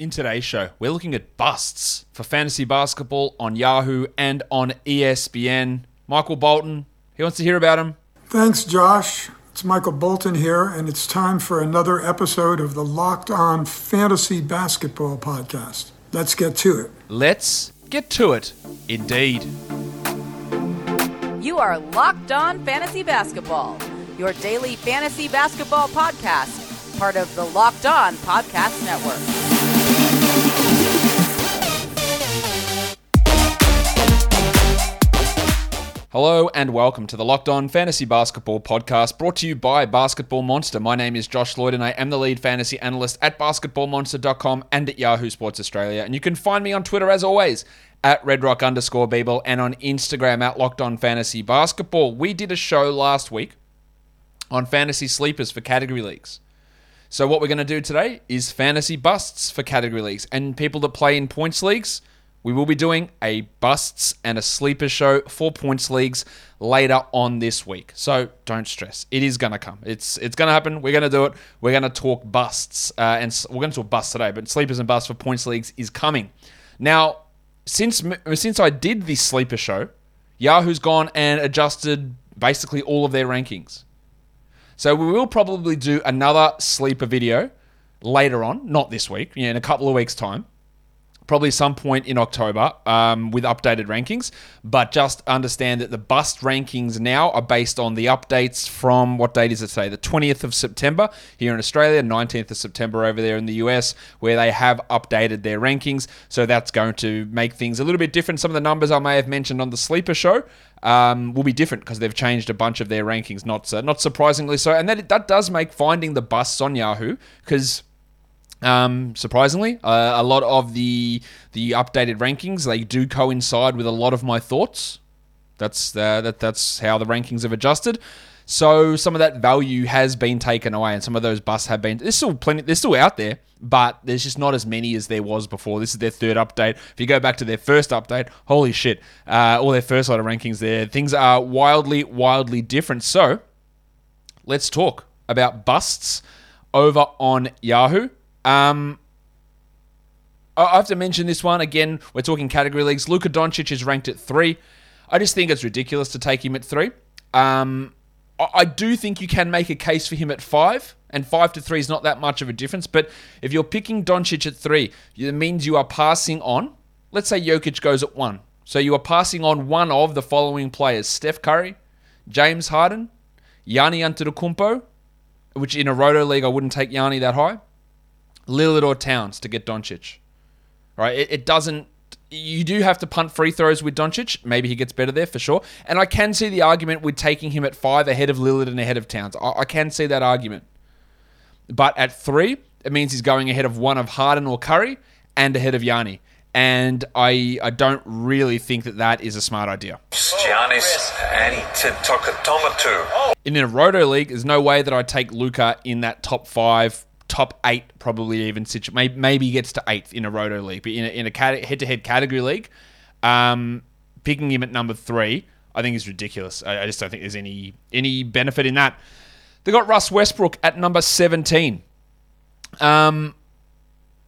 In today's show, we're looking at busts for fantasy basketball on Yahoo and on ESPN. Michael Bolton, he wants to hear about him. Thanks, Josh. It's Michael Bolton here, and it's time for another episode of the Locked On Fantasy Basketball Podcast. Let's get to it. Let's get to it, indeed. You are Locked On Fantasy Basketball, your daily fantasy basketball podcast, part of the Locked On Podcast Network. Hello and welcome to the Locked On Fantasy Basketball Podcast brought to you by Basketball Monster. My name is Josh Lloyd and I am the lead fantasy analyst at basketballmonster.com and at Yahoo Sports Australia. And you can find me on Twitter as always at redrock underscore bball and on Instagram at Locked On Fantasy Basketball. We did a show last week on fantasy sleepers for category leagues. So what we're going to do today is fantasy busts for category leagues and people that play in points leagues we will be doing a busts and a sleeper show for points leagues later on this week. So don't stress. It is going to come. It's it's going to happen. We're going to do it. We're going to talk busts. Uh, and we're going to talk busts today, but sleepers and busts for points leagues is coming. Now, since since I did this sleeper show, Yahoo's gone and adjusted basically all of their rankings. So we will probably do another sleeper video later on, not this week, in a couple of weeks' time probably some point in October um, with updated rankings. But just understand that the bust rankings now are based on the updates from what date is it today? The 20th of September here in Australia, 19th of September over there in the US, where they have updated their rankings. So that's going to make things a little bit different. Some of the numbers I may have mentioned on the sleeper show. Um, will be different because they've changed a bunch of their rankings, not uh, not surprisingly so, and that that does make finding the busts on Yahoo because um, surprisingly, uh, a lot of the the updated rankings they do coincide with a lot of my thoughts. That's uh, that that's how the rankings have adjusted. So some of that value has been taken away, and some of those busts have been. There's still plenty. They're still out there, but there's just not as many as there was before. This is their third update. If you go back to their first update, holy shit! Uh, all their first lot of rankings there, things are wildly, wildly different. So let's talk about busts over on Yahoo. Um, I have to mention this one again. We're talking category leagues. Luka Doncic is ranked at three. I just think it's ridiculous to take him at three. Um, I do think you can make a case for him at five, and five to three is not that much of a difference. But if you're picking Doncic at three, it means you are passing on. Let's say Jokic goes at one. So you are passing on one of the following players Steph Curry, James Harden, Yanni Antetokounmpo, which in a roto league I wouldn't take Yanni that high. Lillard or Towns to get Doncic. Right? It, it doesn't. You do have to punt free throws with Doncic. Maybe he gets better there for sure. And I can see the argument with taking him at five ahead of Lillard and ahead of Towns. I, I can see that argument. But at three, it means he's going ahead of one of Harden or Curry and ahead of Yanni. And I, I don't really think that that is a smart idea. Giannis Antetokounmpo. In a roto league, there's no way that I take Luka in that top five top eight, probably even situ- maybe, maybe gets to eighth in a roto league, but in a, in a head-to-head category league, um, picking him at number three, I think is ridiculous. I, I, just don't think there's any any benefit in that. They got Russ Westbrook at number seventeen. Um,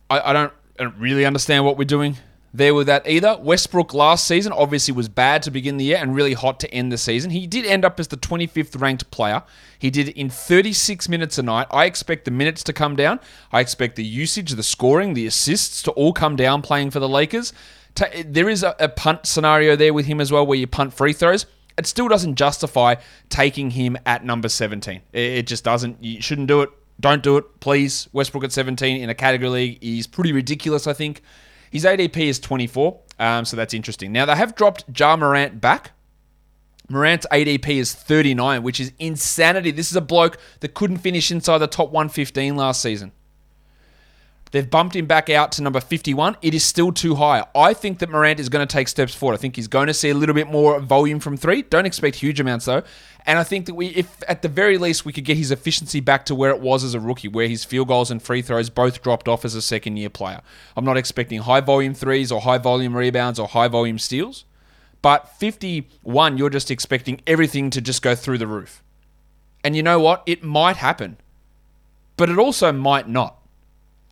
I, I don't I don't really understand what we're doing there with that either. Westbrook last season obviously was bad to begin the year and really hot to end the season. He did end up as the 25th ranked player. He did in 36 minutes a night. I expect the minutes to come down. I expect the usage, the scoring, the assists to all come down playing for the Lakers. There is a, punt scenario there with him as well where you punt free throws. It still doesn't justify taking him at number 17. It just doesn't. You shouldn't do it. Don't do it, please. Westbrook at 17 in a category league is pretty ridiculous, I think. His ADP is 24, um, so that's interesting. Now, they have dropped Ja Morant back. Morant's ADP is 39, which is insanity. This is a bloke that couldn't finish inside the top 115 last season. They've bumped him back out to number 51. It is still too high. I think that Morant is going to take steps forward. I think he's going to see a little bit more volume from three. Don't expect huge amounts though. And I think that we, if at the very least, we could get his efficiency back to where it was as a rookie, where his field goals and free throws both dropped off as a second year player. I'm not expecting high volume threes or high volume rebounds or high volume steals. But 51, you're just expecting everything to just go through the roof. And you know what? It might happen. But it also might not.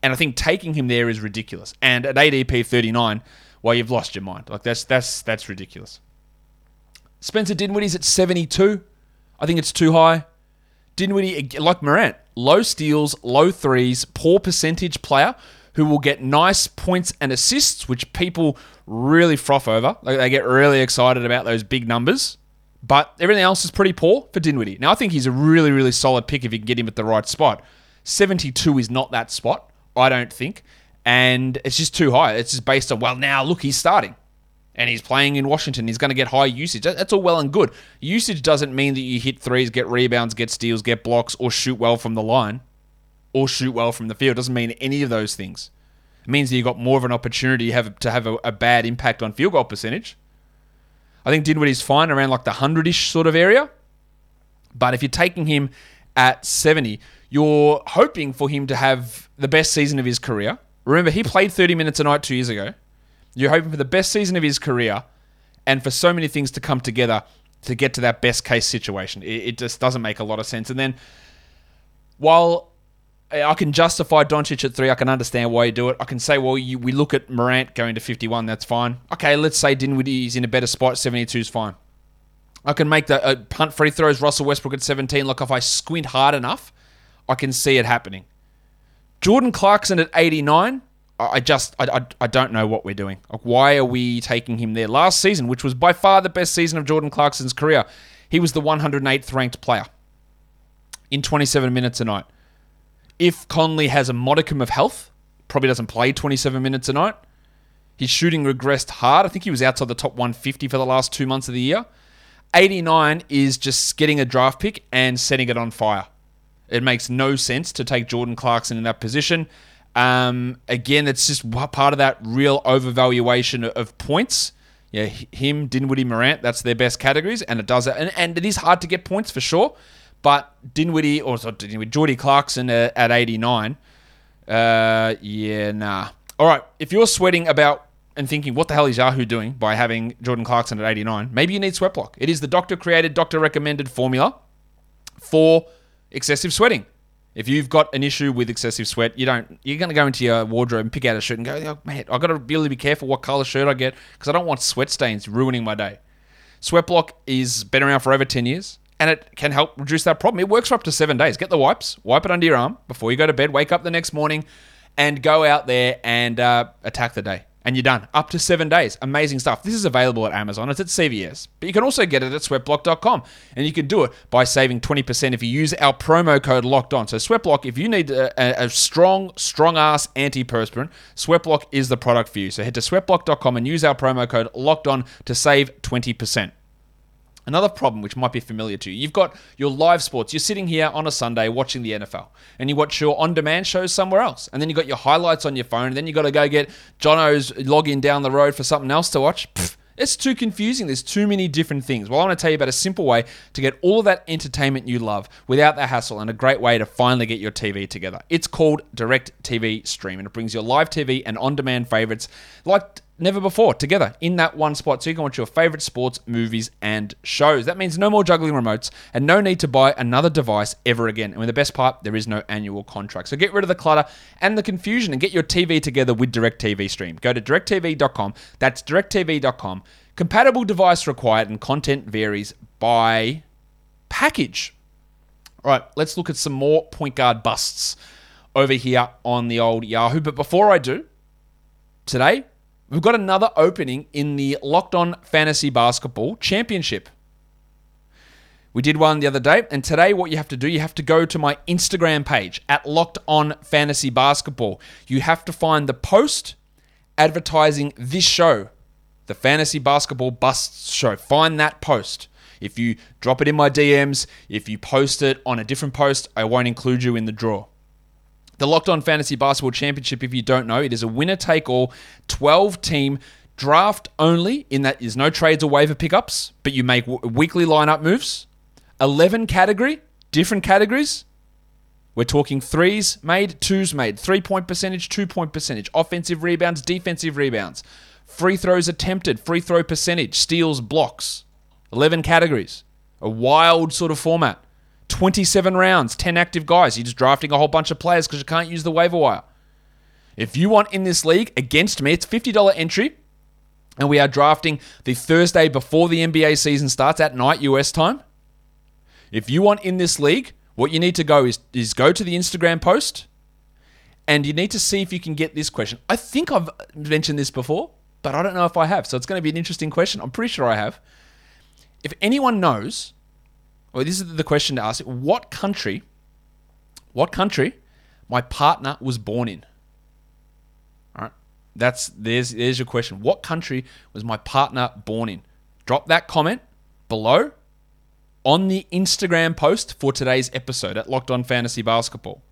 And I think taking him there is ridiculous. And at ADP 39, well, you've lost your mind. Like that's that's that's ridiculous. Spencer Dinwiddie's at 72. I think it's too high. Dinwiddie, like Morant, low steals, low threes, poor percentage player who will get nice points and assists, which people really froth over. Like they get really excited about those big numbers. But everything else is pretty poor for Dinwiddie. Now, I think he's a really, really solid pick if you can get him at the right spot. 72 is not that spot, I don't think. And it's just too high. It's just based on, well, now look, he's starting and he's playing in Washington. He's going to get high usage. That's all well and good. Usage doesn't mean that you hit threes, get rebounds, get steals, get blocks, or shoot well from the line, or shoot well from the field. It doesn't mean any of those things. It means that you've got more of an opportunity to have, a bad impact on field goal percentage. I think Dinwiddie's fine around like the 100 ish sort of area. But if you're taking him at 70, you're hoping for him to have the best season of his career. Remember, he played 30 minutes a night two years ago. You're hoping for the best season of his career and for so many things to come together to get to that best case situation. It, it just doesn't make a lot of sense. And then while I can justify Doncic at three. I can understand why you do it. I can say, well, you, we look at Morant going to 51. That's fine. Okay, let's say Dinwiddie's in a better spot. 72 is fine. I can make the uh, punt free throws. Russell Westbrook at 17. Look, if I squint hard enough, I can see it happening. Jordan Clarkson at 89. I just I, I, I, don't know what we're doing. Like, why are we taking him there? Last season, which was by far the best season of Jordan Clarkson's career, he was the 108th ranked player in 27 minutes a night. If Conley has a modicum of health, probably doesn't play 27 minutes a night. His shooting regressed hard. I think he was outside the top 150 for the last two months of the year. 89 is just getting a draft pick and setting it on fire. It makes no sense to take Jordan Clarkson in that position. Um, again, it's just part of that real overvaluation of points. Yeah, him, Dinwiddie, Morant, that's their best categories, and it does it. And, and it is hard to get points for sure, but Dinwiddie, or sorry, Dinwiddie, Jordy Clarkson at, at 89, uh, yeah, nah. All right, if you're sweating about and thinking, what the hell is Yahoo doing by having Jordan Clarkson at 89, maybe you need Sweatblock. It is the doctor created, doctor recommended formula for excessive sweating. If you've got an issue with excessive sweat, you don't. You're going to go into your wardrobe and pick out a shirt and go, oh, man, I've got to really be careful what color shirt I get because I don't want sweat stains ruining my day. Sweatblock is been around for over 10 years and it can help reduce that problem. It works for up to seven days. Get the wipes, wipe it under your arm before you go to bed, wake up the next morning, and go out there and uh, attack the day and you're done. Up to seven days. Amazing stuff. This is available at Amazon. It's at CVS. But you can also get it at sweatblock.com. And you can do it by saving 20% if you use our promo code locked on. So, Sweatblock, if you need a, a strong, strong ass antiperspirant, Sweatblock is the product for you. So, head to sweatblock.com and use our promo code locked on to save 20%. Another problem which might be familiar to you. You've got your live sports. You're sitting here on a Sunday watching the NFL, and you watch your on-demand shows somewhere else, and then you've got your highlights on your phone, and then you've got to go get Jono's login down the road for something else to watch. Pfft, it's too confusing. There's too many different things. Well, I want to tell you about a simple way to get all of that entertainment you love without the hassle and a great way to finally get your TV together. It's called Direct TV Stream, and it brings your live TV and on-demand favorites like never before together in that one spot so you can watch your favorite sports, movies, and shows. That means no more juggling remotes and no need to buy another device ever again. And with the best part, there is no annual contract. So get rid of the clutter and the confusion and get your TV together with DirecTV Stream. Go to directv.com. That's directv.com. Compatible device required and content varies by package. All right, let's look at some more point guard busts over here on the old Yahoo. But before I do, today We've got another opening in the Locked On Fantasy Basketball Championship. We did one the other day, and today what you have to do, you have to go to my Instagram page at Locked On Fantasy Basketball. You have to find the post advertising this show, the Fantasy Basketball Busts Show. Find that post. If you drop it in my DMs, if you post it on a different post, I won't include you in the draw. The Locked On Fantasy Basketball Championship, if you don't know, it is a winner take all 12 team draft only, in that there's no trades or waiver pickups, but you make weekly lineup moves. 11 category, different categories. We're talking threes made, twos made, three point percentage, two point percentage, offensive rebounds, defensive rebounds, free throws attempted, free throw percentage, steals, blocks. 11 categories. A wild sort of format. 27 rounds, 10 active guys. You're just drafting a whole bunch of players because you can't use the waiver wire. If you want in this league against me, it's $50 entry. And we are drafting the Thursday before the NBA season starts at night, US time. If you want in this league, what you need to go is, is go to the Instagram post and you need to see if you can get this question. I think I've mentioned this before, but I don't know if I have. So it's going to be an interesting question. I'm pretty sure I have. If anyone knows, well, this is the question to ask: What country, what country, my partner was born in? All right, that's there's there's your question. What country was my partner born in? Drop that comment below on the Instagram post for today's episode at Locked On Fantasy Basketball.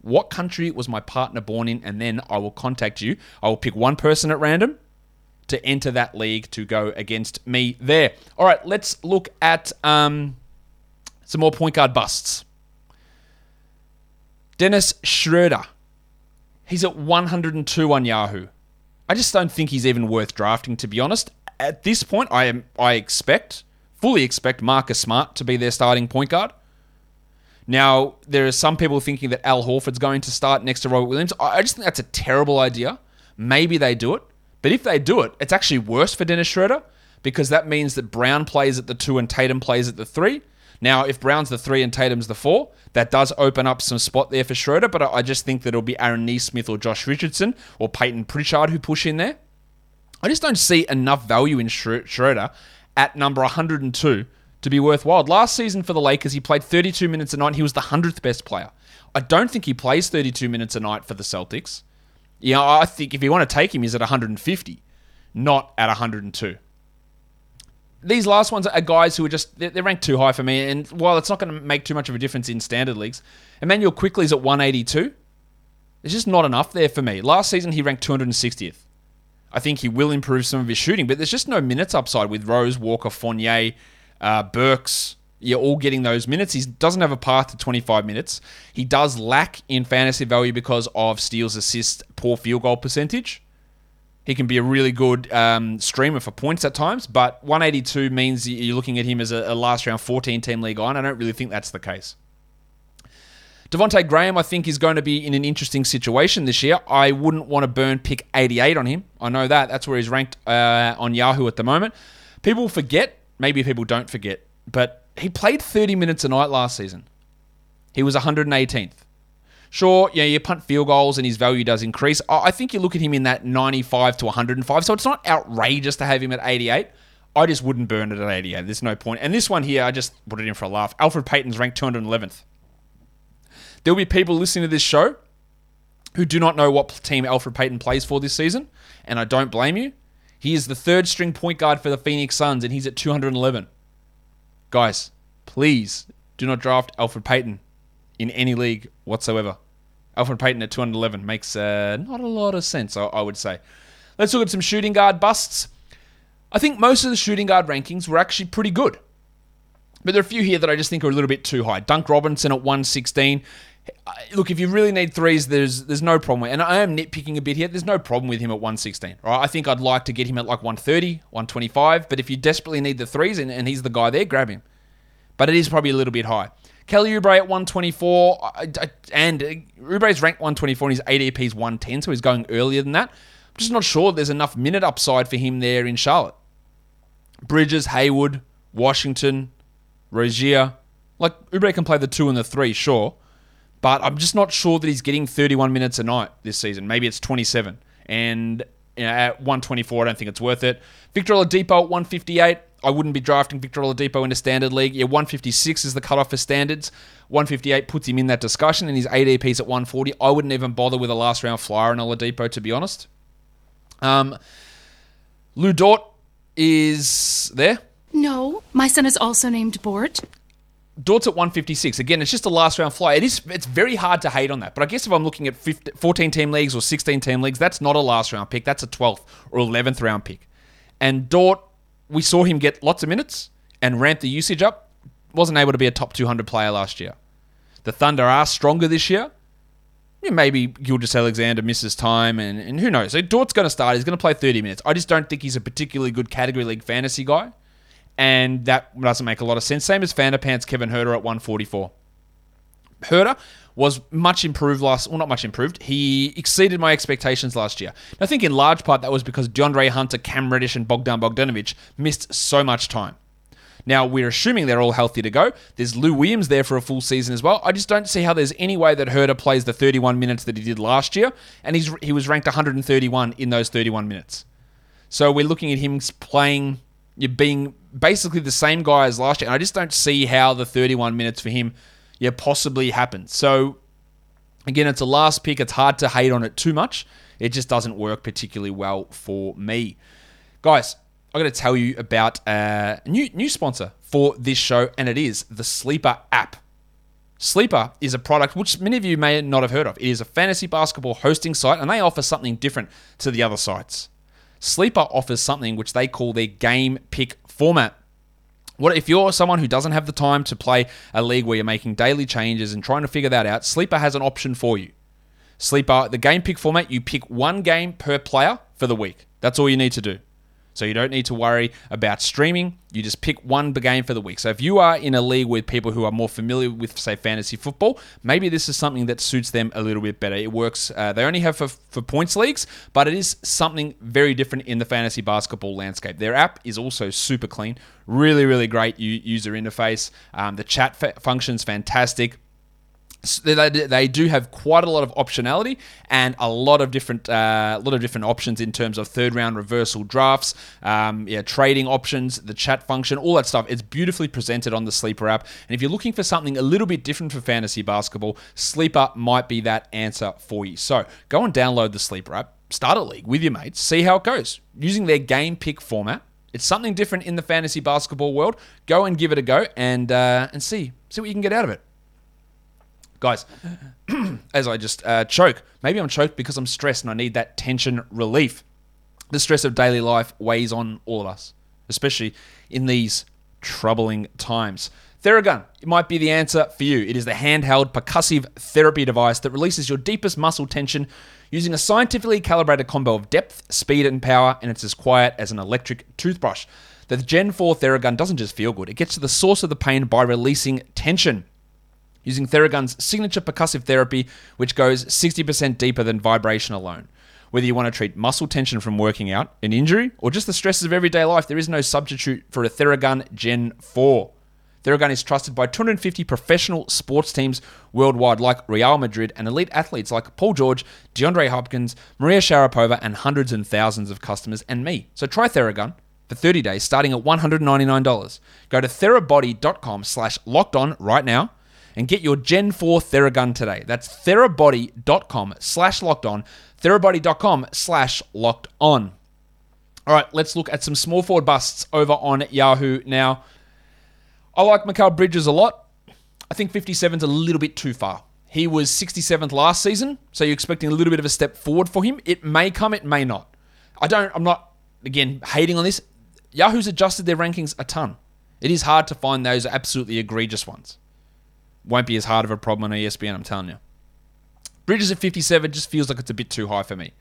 What country was my partner born in? And then I will contact you. I will pick one person at random to enter that league to go against me there. All right, let's look at um, some more point guard busts. Dennis Schroeder. He's at 102 on Yahoo. I just don't think he's even worth drafting, to be honest. At this point, I am I expect, fully expect Marcus Smart to be their starting point guard. Now, there are some people thinking that Al Horford's going to start next to Robert Williams. I just think that's a terrible idea. Maybe they do it. But if they do it, it's actually worse for Dennis Schroeder because that means that Brown plays at the two and Tatum plays at the three. Now, if Brown's the three and Tatum's the four, that does open up some spot there for Schroeder, but I just think that it'll be Aaron Nesmith or Josh Richardson or Peyton Pritchard who push in there. I just don't see enough value in Schroeder at number 102 to be worthwhile. Last season for the Lakers, he played 32 minutes a night. He was the 100th best player. I don't think he plays 32 minutes a night for the Celtics. You know, I think if you want to take him, he's at 150, not at 102. These last ones are guys who are just, they're ranked too high for me. And while it's not going to make too much of a difference in standard leagues, Immanuel Quickley's at 182. There's just not enough there for me. Last season, he ranked 260th. I think he will improve some of his shooting, but there's just no minutes upside with Rose, Walker, Fournier, uh, Burks, you're all getting those minutes. He doesn't have a path to 25 minutes. He does lack in fantasy value because of steals, assists, poor field goal percentage. He can be a really good um, streamer for points at times, but 182 means you're looking at him as a, a last round 14 team league on. I don't really think that's the case. Devonte Graham, I think, is going to be in an interesting situation this year. I wouldn't want to burn pick 88 on him. I know that. That's where he's ranked uh, on Yahoo at the moment. People forget, maybe people don't forget, but he played 30 minutes a night last season. He was 118th. Sure, yeah, you punt field goals and his value does increase. I think you look at him in that 95 to 105, so it's not outrageous to have him at 88. I just wouldn't burn it at 88. There's no point. And this one here, I just put it in for a laugh. Elfrid Payton's ranked 211th. There'll be people listening to this show who do not know what team Elfrid Payton plays for this season, and I don't blame you. He is the third string point guard for the Phoenix Suns, and he's at 211. Guys, please do not draft Elfrid Payton in any league whatsoever. Elfrid Payton at 211 makes uh, not a lot of sense, I, I would say. Let's look at some shooting guard busts. I think most of the shooting guard rankings were actually pretty good. But there are a few here that I just think are a little bit too high. Dunk Robinson at 116 look, if you really need threes, there's there's no problem. And I am nitpicking a bit here. There's no problem with him at 116. Right? I think I'd like to get him at like 130, 125. But if you desperately need the threes and, and he's the guy there, grab him. But it is probably a little bit high. Kelly Oubre at 124, and Oubre's ranked 124 and his ADP is 110, so he's going earlier than that. I'm just not sure there's enough minute upside for him there in Charlotte. Bridges, Hayward, Washington, Rozier. Like, Oubre can play the two and the three, sure. But I'm just not sure that he's getting 31 minutes a night this season. Maybe it's 27. And you know, at 124, I don't think it's worth it. Victor Oladipo at 158. I wouldn't be drafting Victor Oladipo in a standard league. Yeah, 156 is the cutoff for standards. 158 puts him in that discussion, and his ADP's at 140. I wouldn't even bother with a last round flyer on Oladipo, to be honest. Um, Lu Dort is there. No, my son is also named Bort. Dort's at 156. Again, it's just a last round fly. It is. It's very hard to hate on that. But I guess if I'm looking at 15, 14 team leagues or 16 team leagues, that's not a last round pick. That's a 12th or 11th round pick. And Dort, we saw him get lots of minutes and ramp the usage up. Wasn't able to be a top 200 player last year. The Thunder are stronger this year. Yeah, maybe Gilgeous-Alexander misses time, and, and who knows? So Dort's going to start. He's going to play 30 minutes. I just don't think he's a particularly good category league fantasy guy and that doesn't make a lot of sense. Same as Fanderpants Kevin Huerter at 144. Huerter was much improved last. Well, not much improved. He exceeded my expectations last year. And I think in large part that was because DeAndre Hunter, Cam Reddish, and Bogdan Bogdanovic missed so much time. Now, we're assuming they're all healthy to go. There's Lou Williams there for a full season as well. I just don't see how there's any way that Huerter plays the 31 minutes that he did last year, and he's he was ranked 131 in those 31 minutes. So we're looking at him playing, being basically the same guy as last year, and I just don't see how the 31 minutes for him, yeah, possibly happened. So again, it's a last pick. It's hard to hate on it too much. It just doesn't work particularly well for me, guys. I'm going to tell you about a new new sponsor for this show, and it is the Sleeper app. Sleeper is a product which many of you may not have heard of. It is a fantasy basketball hosting site, and they offer something different to the other sites. Sleeper offers something which they call their game pick format. What if you're someone who doesn't have the time to play a league where you're making daily changes and trying to figure that out? Sleeper has an option for you. Sleeper, the game pick format, you pick one game per player for the week. That's all you need to do. So you don't need to worry about streaming. You just pick one game for the week. So if you are in a league with people who are more familiar with, say, fantasy football, maybe this is something that suits them a little bit better. It works. Uh, they only have for, for points leagues, but it is something very different in the fantasy basketball landscape. Their app is also super clean, really, really great user interface. Um, the chat fa- function's fantastic they do have quite a lot of optionality and a lot of different uh, lot of different options in terms of third round reversal drafts, um, yeah, trading options, the chat function, all that stuff. It's beautifully presented on the Sleeper app. And if you're looking for something a little bit different for fantasy basketball, Sleeper might be that answer for you. So go and download the Sleeper app, start a league with your mates, see how it goes using their game pick format. It's something different in the fantasy basketball world. Go and give it a go and uh, and see see what you can get out of it. Guys, as I just uh, choke, maybe I'm choked because I'm stressed and I need that tension relief. The stress of daily life weighs on all of us, especially in these troubling times. Theragun, it might be the answer for you. It is the handheld percussive therapy device that releases your deepest muscle tension using a scientifically calibrated combo of depth, speed, and power, and it's as quiet as an electric toothbrush. The Gen 4 Theragun doesn't just feel good, it gets to the source of the pain by releasing tension using Theragun's signature percussive therapy, which goes 60% deeper than vibration alone. Whether you want to treat muscle tension from working out, an injury, or just the stresses of everyday life, there is no substitute for a Theragun Gen 4. Theragun is trusted by 250 professional sports teams worldwide, like Real Madrid, and elite athletes like Paul George, DeAndre Hopkins, Maria Sharapova, and hundreds and thousands of customers, and me. So try Theragun for 30 days, starting at $199. Go to therabody.com slash locked on right now and get your Gen 4 Theragun today. That's therabody.com slash locked on, therabody.com slash locked on. All right, let's look at some small forward busts over on Yahoo now. I like Mikal Bridges a lot. I think 57's a little bit too far. He was 67th last season, so you're expecting a little bit of a step forward for him. It may come, it may not. I don't, I'm not, again, hating on this. Yahoo's adjusted their rankings a ton. It is hard to find those absolutely egregious ones won't be as hard of a problem on ESPN, I'm telling you. Bridges at 57 just feels like it's a bit too high for me.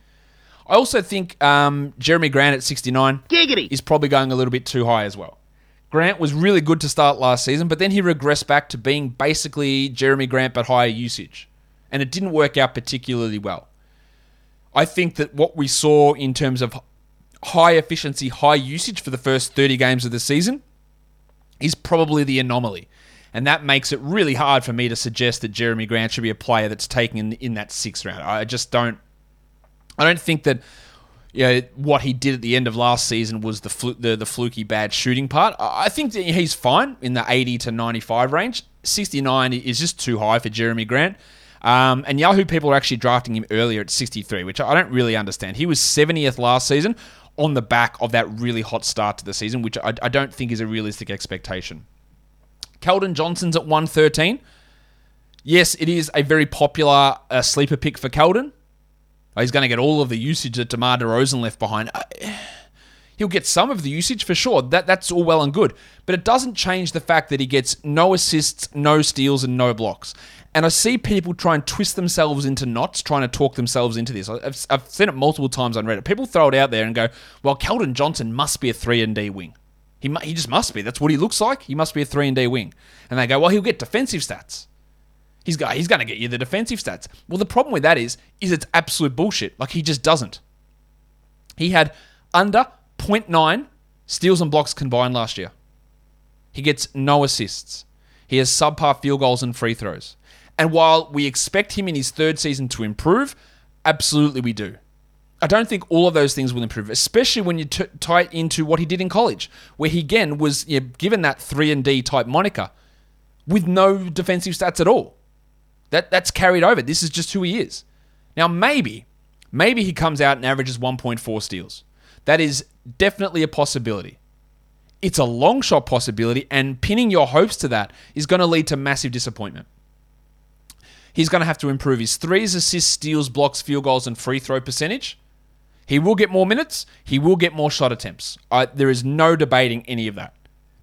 I also think um, Jerami Grant at 69 Giggity. is probably going a little bit too high as well. Grant was really good to start last season, but then he regressed back to being basically Jerami Grant but higher usage. And it didn't work out particularly well. I think that what we saw in terms of high efficiency, high usage for the first 30 games of the season is probably the anomaly and that makes it really hard for me to suggest that Jerami Grant should be a player that's taken in in that sixth round. I just don't. I don't think that. You know, what he did at the end of last season was the, fl- the the fluky bad shooting part. I think that he's fine in the 80 to 95 range. 69 is just too high for Jerami Grant. Um, and Yahoo people are actually drafting him earlier at 63, which I don't really understand. He was 70th last season on the back of that really hot start to the season, which I, I don't think is a realistic expectation. Keldon Johnson's at 113. Yes, it is a very popular uh, sleeper pick for Keldon. He's going to get all of the usage that DeMar DeRozan left behind. Uh, he'll get some of the usage for sure. That that's all well and good, but it doesn't change the fact that he gets no assists, no steals, and no blocks. And I see people try and twist themselves into knots, trying to talk themselves into this. I've, I've seen it multiple times on Reddit. People throw it out there and go, "Well, Keldon Johnson must be a three and D wing." He, he just must be. That's what he looks like. He must be a 3 and D wing. And they go, well, he'll get defensive stats. He's got he's going to get you the defensive stats. Well, the problem with that is is it's absolute bullshit. Like he just doesn't. He had under 0.9 steals and blocks combined last year. He gets no assists. He has subpar field goals and free throws. And while we expect him in his third season to improve, absolutely we do. I don't think all of those things will improve, especially when you t- tie it into what he did in college, where he again was you know, given that three and D type moniker with no defensive stats at all. That that's carried over. This is just who he is. Now maybe, maybe he comes out and averages 1.4 steals. That is definitely a possibility. It's a long shot possibility, and pinning your hopes to that is going to lead to massive disappointment. He's going to have to improve his threes, assists, steals, blocks, field goals, and free throw percentage. He will get more minutes. He will get more shot attempts. there is no debating any of that.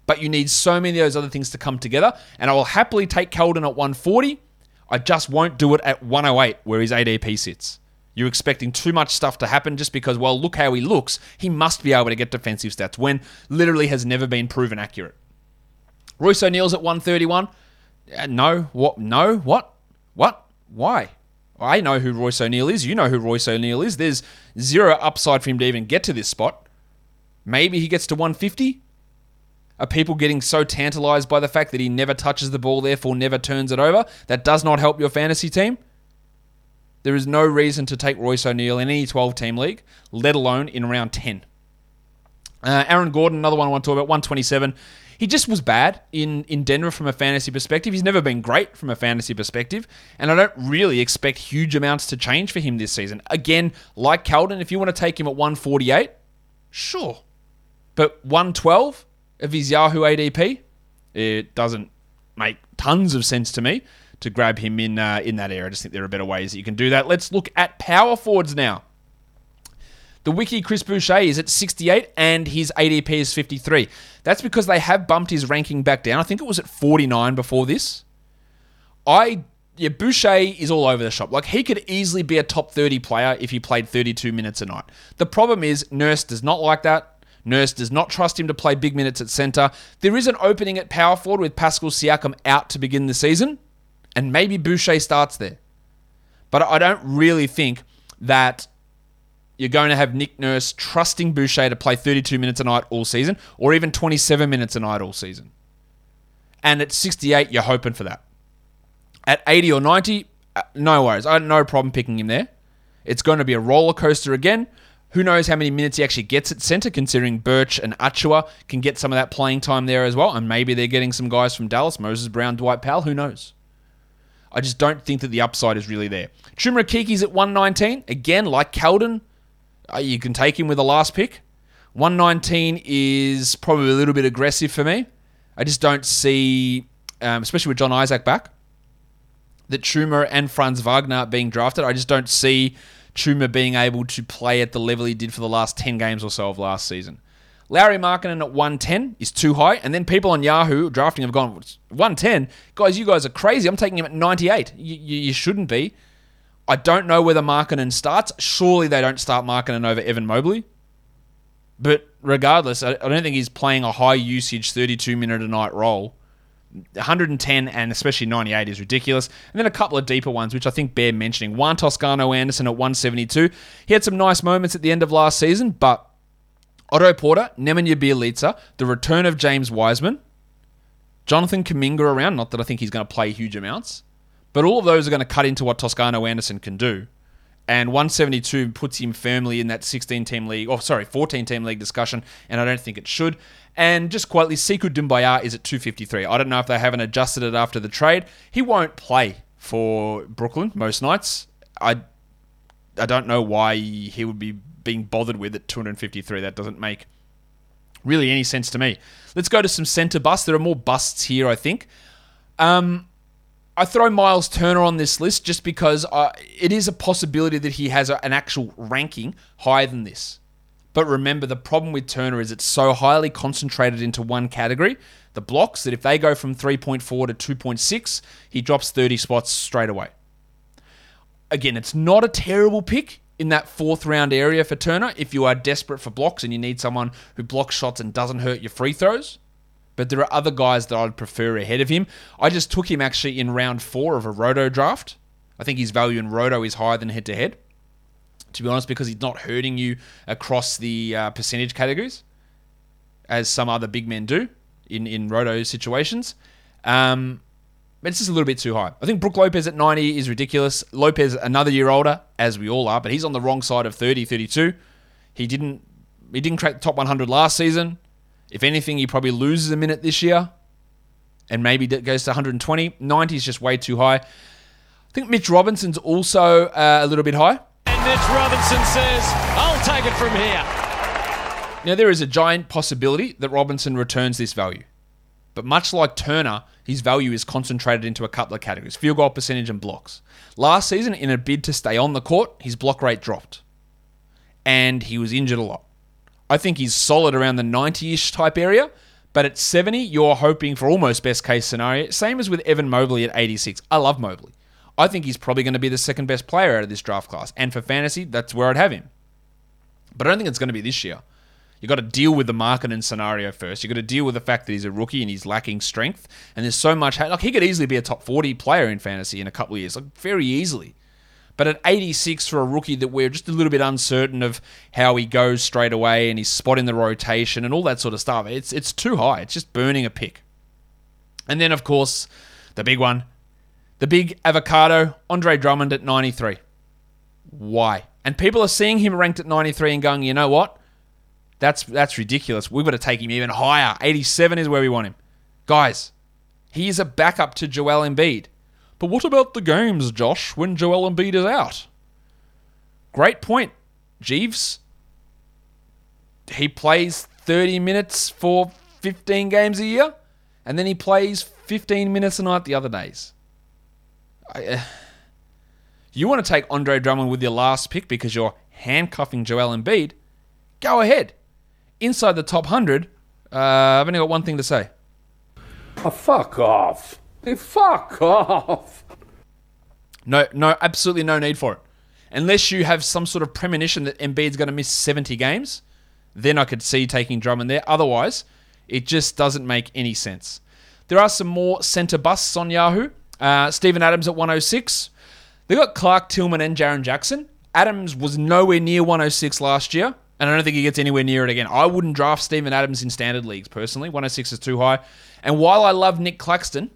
But you need so many of those other things to come together. And I will happily take Keldon at 140. I just won't do it at 108 where his ADP sits. You're expecting too much stuff to happen just because, well, look how he looks. He must be able to get defensive stats when literally has never been proven accurate. Royce O'Neale's at 131. Uh, no. What? No. What? What? Why? I know who Royce O'Neale is. You know who Royce O'Neale is. There's zero upside for him to even get to this spot. Maybe he gets to 150. Are people getting so tantalized by the fact that he never touches the ball, therefore never turns it over? That does not help your fantasy team. There is no reason to take Royce O'Neale in any 12 team league, let alone in round 10. Uh, Aaron Gordon, another one I want to talk about, 127 he just was bad in, in Denver from a fantasy perspective. He's never been great from a fantasy perspective, and I don't really expect huge amounts to change for him this season. Again, like Keldon, if you want to take him at 148, sure. But 112 of his Yahoo ADP, it doesn't make tons of sense to me to grab him in uh, in that area. I just think there are better ways that you can do that. Let's look at power forwards now. The wiki Chris Boucher is at 68 and his ADP is 53. That's because they have bumped his ranking back down. I think it was at 49 before this. I yeah, Boucher is all over the shop. Like he could easily be a top 30 player if he played 32 minutes a night. The problem is Nurse does not like that. Nurse does not trust him to play big minutes at center. There is an opening at power forward with Pascal Siakam out to begin the season, and maybe Boucher starts there. But I don't really think that you're going to have Nick Nurse trusting Boucher to play 32 minutes a night all season, or even 27 minutes a night all season. And at 68, you're hoping for that. At 80 or 90, uh, no worries. I have no problem picking him there. It's going to be a roller coaster again. Who knows how many minutes he actually gets at centre, considering Birch and Achiuwa can get some of that playing time there as well. And maybe they're getting some guys from Dallas, Moses Brown, Dwight Powell. Who knows? I just don't think that the upside is really there. Chuma Okeke's at 119. Again, like Keldon, uh, you can take him with the last pick. 119 is probably a little bit aggressive for me. I just don't see, um, especially with John Isaac back, that Chuma and Franz Wagner being drafted. I just don't see Chuma being able to play at the level he did for the last 10 games or so of last season. Lauri Markkanen at 110 is too high. And then people on Yahoo drafting have gone, 110? Guys, you guys are crazy. I'm taking him at 98. You, you, you shouldn't be. I don't know whether Markkanen starts. Surely they don't start Markkanen over Evan Mobley. But regardless, I don't think he's playing a high usage 32 minute a night role. 110 and especially 98 is ridiculous. And then a couple of deeper ones, which I think bear mentioning. Juan Toscano Anderson at 172. He had some nice moments at the end of last season, but Otto Porter, Nemanja Bjelica, the return of James Wiseman, Jonathan Kuminga around, not that I think he's going to play huge amounts, but all of those are going to cut into what Toscano Anderson can do. And 172 puts him firmly in that 16 team league, or sorry, 14 team league discussion, and I don't think it should. And just quietly, Sekou Doumbouya is at 253. I don't know if they haven't adjusted it after the trade. He won't play for Brooklyn most nights. I I don't know why he would be being bothered with at 253. That doesn't make really any sense to me. Let's go to some center busts. There are more busts here, I think. Um, I throw Miles Turner on this list just because uh, it is a possibility that he has a, an actual ranking higher than this. But remember, the problem with Turner is it's so highly concentrated into one category, the blocks, that if they go from 3.4 to 2.6, he drops 30 spots straight away. Again, it's not a terrible pick in that fourth round area for Turner if you are desperate for blocks and you need someone who blocks shots and doesn't hurt your free throws. But there are other guys that I'd prefer ahead of him. I just took him actually in round four of a roto draft. I think his value in roto is higher than head to head, to be honest, because he's not hurting you across the uh, percentage categories as some other big men do in, in roto situations. Um, but it's just a little bit too high. I think Brook Lopez at 90 is ridiculous. Lopez, another year older, as we all are, but he's on the wrong side of 30, 32. He didn't he didn't crack the top 100 last season. If anything, he probably loses a minute this year and maybe goes to 120. 90 is just way too high. I think Mitch Robinson's also uh, a little bit high. And Mitch Robinson says, I'll take it from here. Now, there is a giant possibility that Robinson returns this value. But much like Turner, his value is concentrated into a couple of categories field goal percentage and blocks. Last season, in a bid to stay on the court, his block rate dropped. And he was injured a lot. I think he's solid around the 90 ish type area. But at 70, you're hoping for almost best case scenario. Same as with Evan Mobley at 86. I love Mobley. I think he's probably going to be the second best player out of this draft class. And for fantasy, that's where I'd have him. But I don't think it's going to be this year. You've got to deal with the Markkanen scenario first. You've got to deal with the fact that he's a rookie and he's lacking strength. And there's so much. Like, he could easily be a top 40 player in fantasy in a couple of years, like, very easily. But at 86 for a rookie that we're just a little bit uncertain of how he goes straight away and his spot in the rotation and all that sort of stuff, it's it's too high. It's just burning a pick. And then of course, the big one, the big avocado, Andre Drummond at 93. Why? And people are seeing him ranked at 93 and going, you know what? That's that's ridiculous. We've got to take him even higher. 87 is where we want him. Guys, he is a backup to Joel Embiid. But what about the games, Josh, when Joel Embiid is out? Great point, Jeeves. He plays 30 minutes for 15 games a year, and then he plays 15 minutes a night the other days. I, uh, you want to take Andre Drummond with your last pick because you're handcuffing Joel Embiid? Go ahead. Inside the top 100, uh, I've only got one thing to say. Oh, fuck off. Fuck off. No, no, absolutely no need for it. Unless you have some sort of premonition that Embiid's going to miss 70 games, then I could see taking Drummond there. Otherwise, it just doesn't make any sense. There are some more centre busts on Yahoo. Uh, Steven Adams at 106. They got Clarke Tillman and Jaren Jackson. Adams was nowhere near 106 last year, and I don't think he gets anywhere near it again. I wouldn't draft Steven Adams in standard leagues personally. 106 is too high. And while I love Nick Claxton,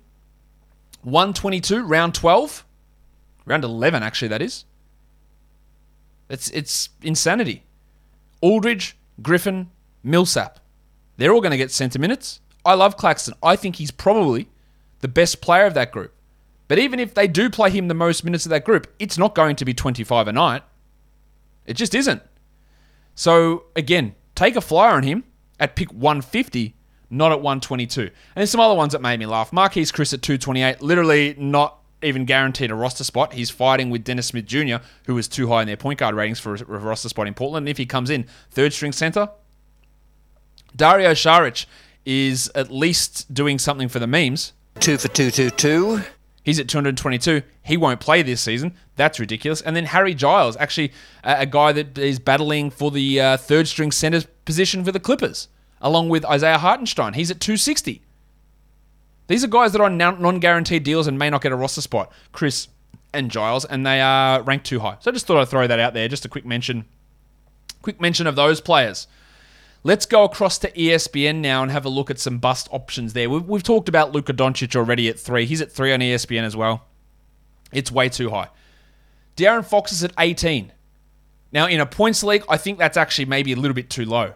122, round 12, round 11 actually that is. It's it's insanity. Aldridge, Griffin, Millsap, they're all going to get centre minutes. I love Claxton. I think he's probably the best player of that group. But even if they do play him the most minutes of that group, it's not going to be 25 a night. It just isn't. So again, take a flyer on him at pick 150 not at 122. And there's some other ones that made me laugh. Marquese Chriss at 228, literally not even guaranteed a roster spot. He's fighting with Dennis Smith Jr., who was too high in their point guard ratings for a roster spot in Portland. And if he comes in third string center, Dario Saric is at least doing something for the memes. Two for two, two, two. He's at 222. He won't play this season. That's ridiculous. And then Harry Giles, actually a, a guy that is battling for the uh, third string center position for the Clippers along with Isaiah Hartenstein. He's at 260. These are guys that are on non guaranteed deals and may not get a roster spot. Chriss and Giles, and they are ranked too high. So I just thought I'd throw that out there. Just a quick mention. Quick mention of those players. Let's go across to ESPN now and have a look at some bust options there. We've, we've talked about Luka Doncic already at three. He's at three on ESPN as well. It's way too high. De'Aaron Fox is at 18. Now, in a points league, I think that's actually maybe a little bit too low.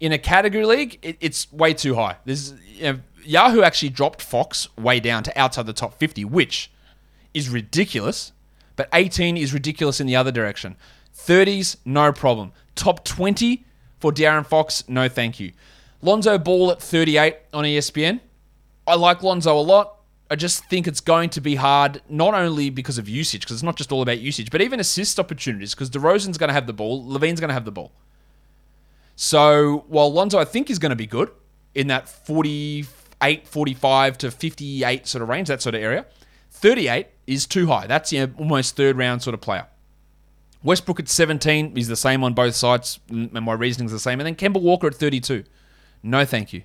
In a category league, it, it's way too high. You know, Yahoo actually dropped Fox way down to outside the top 50, which is ridiculous. But 18 is ridiculous in the other direction. 30s, no problem. Top 20 for De'Aaron Fox, no thank you. Lonzo Ball at 38 on ESPN. I like Lonzo a lot. I just think it's going to be hard, not only because of usage, because it's not just all about usage, but even assist opportunities, because DeRozan's going to have the ball, LaVine's going to have the ball. So while Lonzo, I think, is going to be good in that 48, 45 to 58 sort of range, that sort of area, 38 is too high. That's you know, almost third round sort of player. Westbrook at 17 is the same on both sides, and my reasoning is the same. And then Kemba Walker at 32. No, thank you.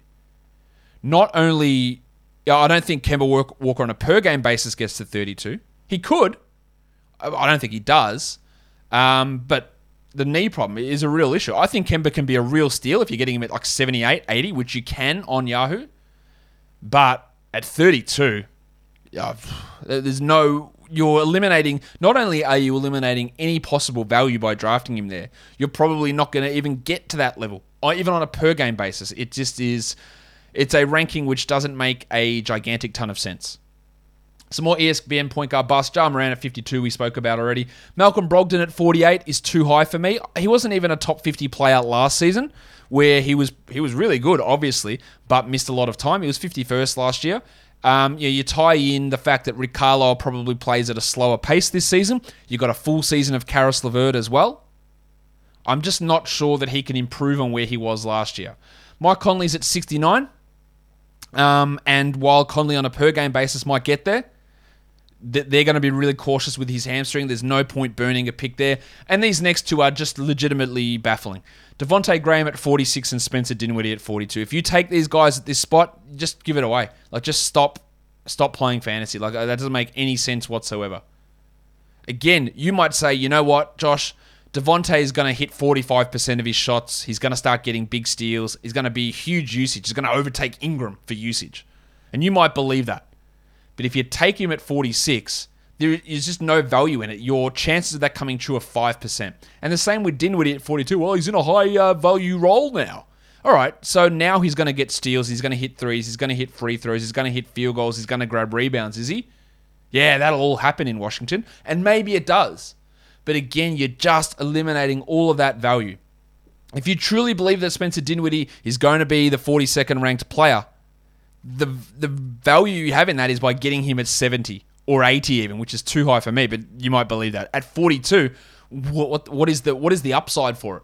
not only, I don't think Kemba Walker on a per game basis gets to 32. He could. I don't think he does. Um, but the knee problem is a real issue. I think Kemba can be a real steal if you're getting him at like 78, 80, which you can on Yahoo. But at 32, uh, there's no. You're eliminating. Not only are you eliminating any possible value by drafting him there, you're probably not going to even get to that level, or even on a per game basis. It just is. It's a ranking which doesn't make a gigantic ton of sense. Some more ESPN point guard bust. Ja Morant at 52, we spoke about already. Malcolm Brogdon at 48 is too high for me. He wasn't even a top 50 player last season, where he was he was really good, obviously, but missed a lot of time. He was 51st last year. Um, you, know, you tie in the fact that Rick Carlisle probably plays at a slower pace this season. You've got a full season of Caris LeVert as well. I'm just not sure that he can improve on where he was last year. Mike Conley's at 69. Um, and while Conley on a per game basis might get there, they're going to be really cautious with his hamstring. There's no point burning a pick there. And these next two are just legitimately baffling. Devonte Graham at 46 and Spencer Dinwiddie at 42. If you take these guys at this spot, just give it away. Like just stop stop playing fantasy. Like that doesn't make any sense whatsoever. Again, you might say, you know what, Josh, Devonte is going to hit 45% of his shots. He's going to start getting big steals. He's going to be huge usage. He's going to overtake Ingram for usage. And you might believe that. But if you take him at 46, there is just no value in it. Your chances of that coming true are 5%. And the same with Dinwiddie at 42. Well, he's in a high uh, value role now. All right, so now he's going to get steals, he's going to hit threes, he's going to hit free throws, he's going to hit field goals, he's going to grab rebounds, is he? Yeah, that'll all happen in Washington, and maybe it does. But again, you're just eliminating all of that value. If you truly believe that Spencer Dinwiddie is going to be the 42nd ranked player, the the value you have in that is by getting him at 70 or 80 even, which is too high for me, but you might believe that. At 42, what, what, what is the what is the upside for it?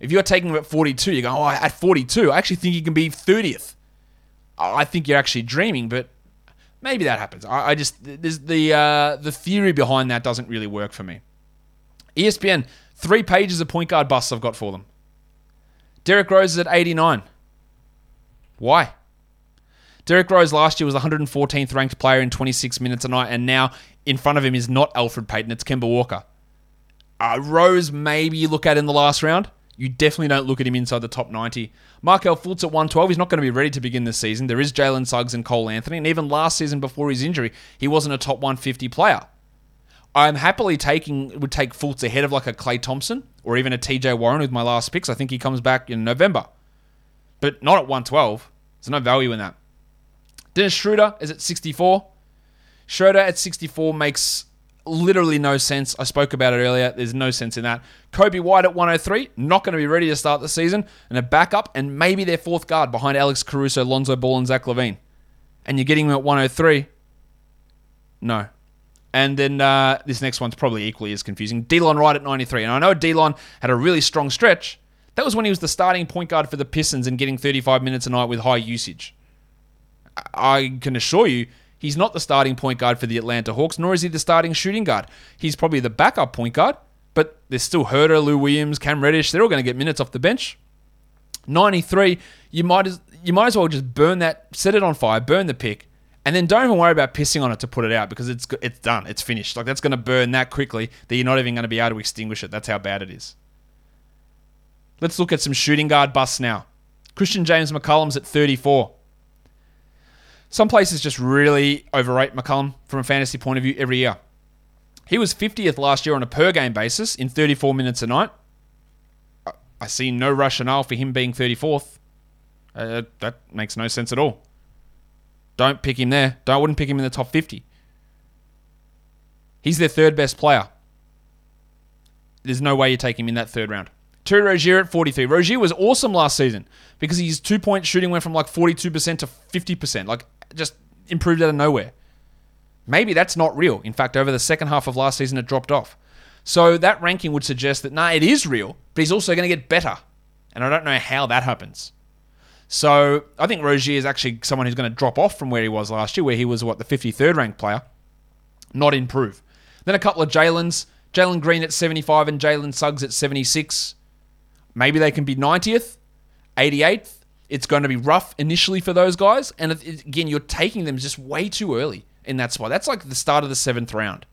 If you're taking him at 42, you're going, oh, at 42, I actually think he can be 30th. I think you're actually dreaming, but maybe that happens. I, I just there's the uh, the theory behind that doesn't really work for me. ESPN, three pages of point guard busts I've got for them. Derrick Rose is at 89. Why? Derrick Rose last year was 114th ranked player in 26 minutes a night, and now in front of him is not Elfrid Payton, it's Kemba Walker. Uh, Rose, maybe you look at in the last round. You definitely don't look at him inside the top 90. Markelle Fultz at 112. He's not going to be ready to begin the season. There is Jalen Suggs and Cole Anthony. And even last season before his injury, he wasn't a top 150 player. I'm happily taking would take Fultz ahead of like a Klay Thompson or even a TJ Warren with my last picks. I think he comes back in November. But not at 112. There's no value in that. Dennis Schroeder is at 64. Schroeder at 64 makes literally no sense. I spoke about it earlier. There's no sense in that. Coby White at 103, not going to be ready to start the season, and a backup, and maybe their fourth guard behind Alex Caruso, Lonzo Ball, and Zach LaVine. And you're getting them at 103. No. And then uh, this next one's probably equally as confusing. Delon Wright at 93. And I know Delon had a really strong stretch. That was when he was the starting point guard for the Pistons and getting 35 minutes a night with high usage. I can assure you, he's not the starting point guard for the Atlanta Hawks, nor is he the starting shooting guard. He's probably the backup point guard, but there's still Huerter, Lou Williams, Cam Reddish. They're all going to get minutes off the bench. 93, you might as you might as well just burn that, set it on fire, burn the pick, and then don't even worry about pissing on it to put it out because it's it's done, it's finished. Like that's going to burn that quickly that you're not even going to be able to extinguish it. That's how bad it is. Let's look at some shooting guard busts now. Christian James McCollum's at 34. Some places just really overrate McCollum from a fantasy point of view every year. He was 50th last year on a per game basis in 34 minutes a night. I see no rationale for him being 34th. Uh, that makes no sense at all. Don't pick him there. Don't wouldn't pick him in the top 50. He's their third best player. There's no way you take him in that third round. Terry Rozier at 43. Rozier was awesome last season because his two point shooting went from like 42% to 50%. Like just improved out of nowhere. Maybe that's not real. In fact, over the second half of last season, it dropped off. So that ranking would suggest that, nah, it is real, but he's also going to get better. And I don't know how that happens. So I think Rozier is actually someone who's going to drop off from where he was last year, where he was, what, the 53rd ranked player, not improve. Then a couple of Jalen's. Jalen Green at 75 and Jalen Suggs at 76. Maybe they can be 90th, 88th. It's going to be rough initially for those guys. And it- again, you're taking them just way too early in that spot. That's like the start of the seventh round.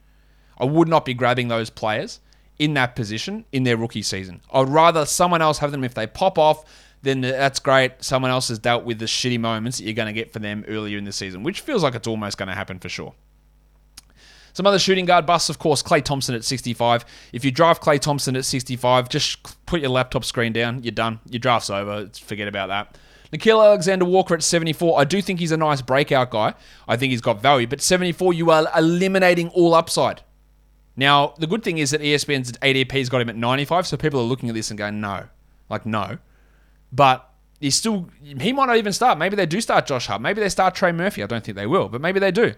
I would not be grabbing those players in that position in their rookie season. I'd rather someone else have them if they pop off. Then that's great. Someone else has dealt with the shitty moments that you're going to get for them earlier in the season, which feels like it's almost going to happen for sure. Some other shooting guard busts, of course, Klay Thompson at 65. If you draft Klay Thompson at 65, just put your laptop screen down. You're done. Your draft's over. Forget about that. Nickeil Alexander Walker at 74. I do think he's a nice breakout guy. I think he's got value. But 74, you are eliminating all upside. Now, the good thing is that ESPN's ADP's got him at 95, so people are looking at this and going, no. Like, no. But he's still, he might not even start. Maybe they do start Josh Hart. Maybe they start Trey Murphy. I don't think they will, but maybe they do.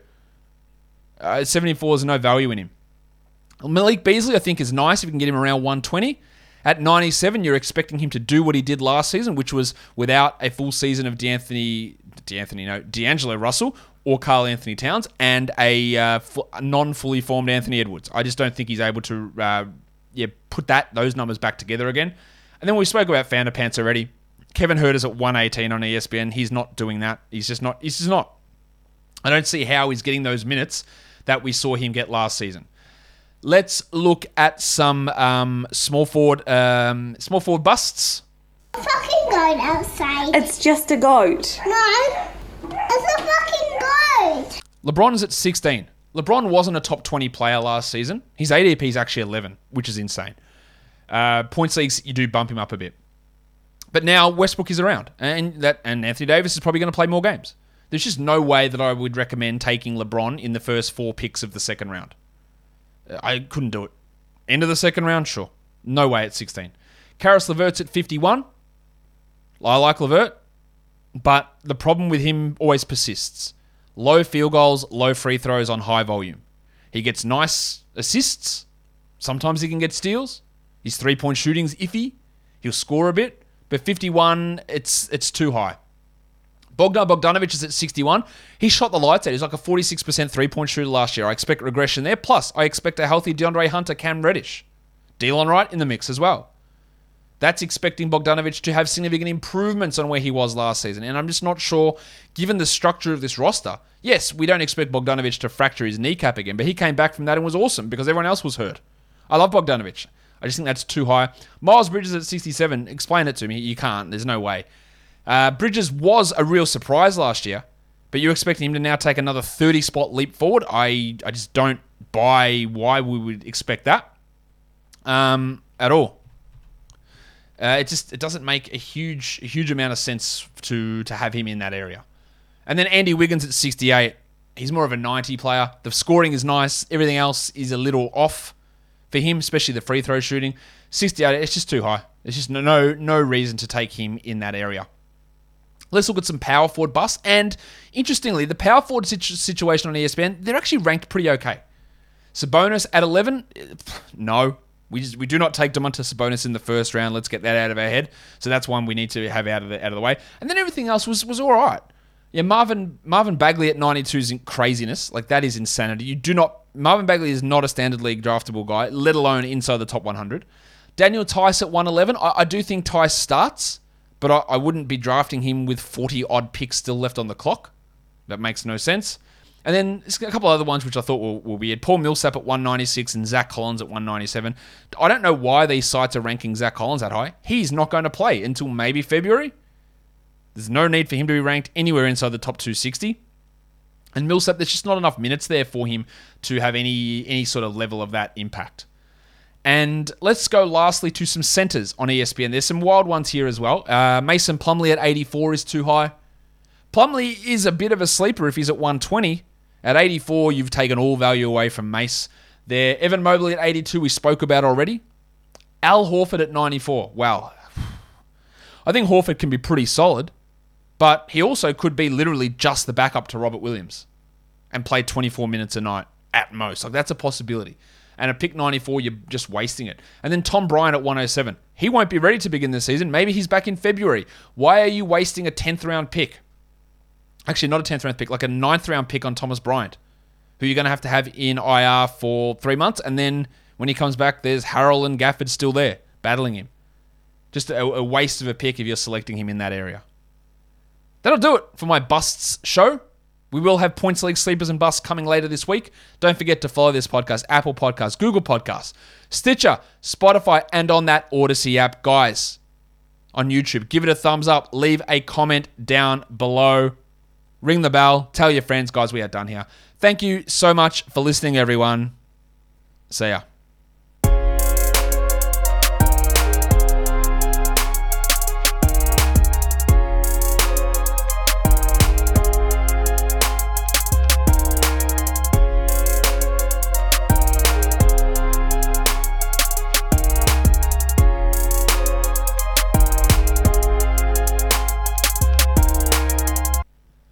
Uh, 74 is no value in him. Malik Beasley, I think, is nice if you can get him around 120. At 97, you're expecting him to do what he did last season, which was without a full season of D'Anthony, D'Anthony, no, D'Angelo Russell or Karl Anthony Towns and a uh, fu- non-fully formed Anthony Edwards. I just don't think he's able to, uh, yeah, put that those numbers back together again. And then we spoke about Founder Pants already. Kevin Hurd is at 118 on ESPN. He's not doing that. He's just not. He's just not. I don't see how he's getting those minutes that we saw him get last season. Let's look at some um, small forward um, small forward busts. fucking goat outside. It's just a goat. no, it's a fucking goat. LeBron is at 16. LeBron wasn't a top 20 player last season. His ADP is actually 11, which is insane. Uh, points leagues, you do bump him up a bit. But now Westbrook is around, and that and Anthony Davis is probably going to play more games. There's just no way that I would recommend taking LeBron in the first four picks of the second round. I couldn't do it. End of the second round, sure. No way at 16. Caris LeVert's at 51. I like Levert, but the problem with him always persists. Low field goals, low free throws on high volume. He gets nice assists. Sometimes he can get steals. His three point shooting's iffy. He'll score a bit, but 51, it's it's too high. Bogdan Bogdanovic is at 61. He shot the lights out. He's like a 46% three point shooter last year. I expect regression there. Plus, I expect a healthy DeAndre Hunter, Cam Reddish. Delon Wright in the mix as well. That's expecting Bogdanovic to have significant improvements on where he was last season. And I'm just not sure, given the structure of this roster. Yes, we don't expect Bogdanovic to fracture his kneecap again, but he came back from that and was awesome because everyone else was hurt. I love Bogdanovic. I just think that's too high. Miles Bridges at 67. Explain it to me. You can't. There's no way. Uh, Bridges was a real surprise last year, but you're expecting him to now take another 30 spot leap forward. I, I just don't buy why we would expect that um, at all. Uh, it just it doesn't make a huge a huge amount of sense to to have him in that area. And then Andy Wiggins at 68. He's more of a 90 player. The scoring is nice. Everything else is a little off for him, especially the free throw shooting. 68, it's just too high. There's just no, no reason to take him in that area. Let's look at some power forward busts. And interestingly, the power forward situ- situation on ESPN, they're actually ranked pretty okay. Sabonis at 11, eh, no. We, just, we do not take Domantas Sabonis in the first round. Let's get that out of our head. So that's one we need to have out of the out of the way. And then everything else was was all right. Yeah, Marvin Marvin Bagley at 92 is craziness. Like that is insanity. You do not Marvin Bagley is not a standard league draftable guy, let alone inside the top 100. Daniel Theis at 111. I, I do think Theis starts, but I, I wouldn't be drafting him with 40 odd picks still left on the clock. That makes no sense. And then a couple other ones which I thought were, were weird. Paul Millsap at 196 and Zach Collins at 197. I don't know why these sites are ranking Zach Collins that high. He's not going to play until maybe February. There's no need for him to be ranked anywhere inside the top 260. And Millsap, there's just not enough minutes there for him to have any any sort of level of that impact. And let's go lastly to some centers on ESPN. There's some wild ones here as well. Uh, Mason Plumlee at 84 is too high. Plumlee is a bit of a sleeper if he's at 120. At 84, you've taken all value away from Mace. There, Evan Mobley at 82, we spoke about already. Al Horford at 94. Wow. I think Horford can be pretty solid, but he also could be literally just the backup to Robert Williams and play 24 minutes a night at most. Like that's a possibility. And at pick 94, you're just wasting it. And then Tom Bryant at 107. He won't be ready to begin the season. Maybe he's back in February. Why are you wasting a 10th round pick? Actually, not a 10th round pick, like a 9th round pick on Thomas Bryant, who you're going to have to have in IR for three months. And then when he comes back, there's Harrell and Gafford still there battling him. Just a, a waste of a pick if you're selecting him in that area. That'll do it for my busts show. We will have Points League sleepers and busts coming later this week. Don't forget to follow this podcast, Apple Podcasts, Google Podcasts, Stitcher, Spotify, and on that Odysee app. Guys, on YouTube, give it a thumbs up, leave a comment down below, ring the bell, tell your friends. Guys, we are done here. Thank you so much for listening, everyone. See ya.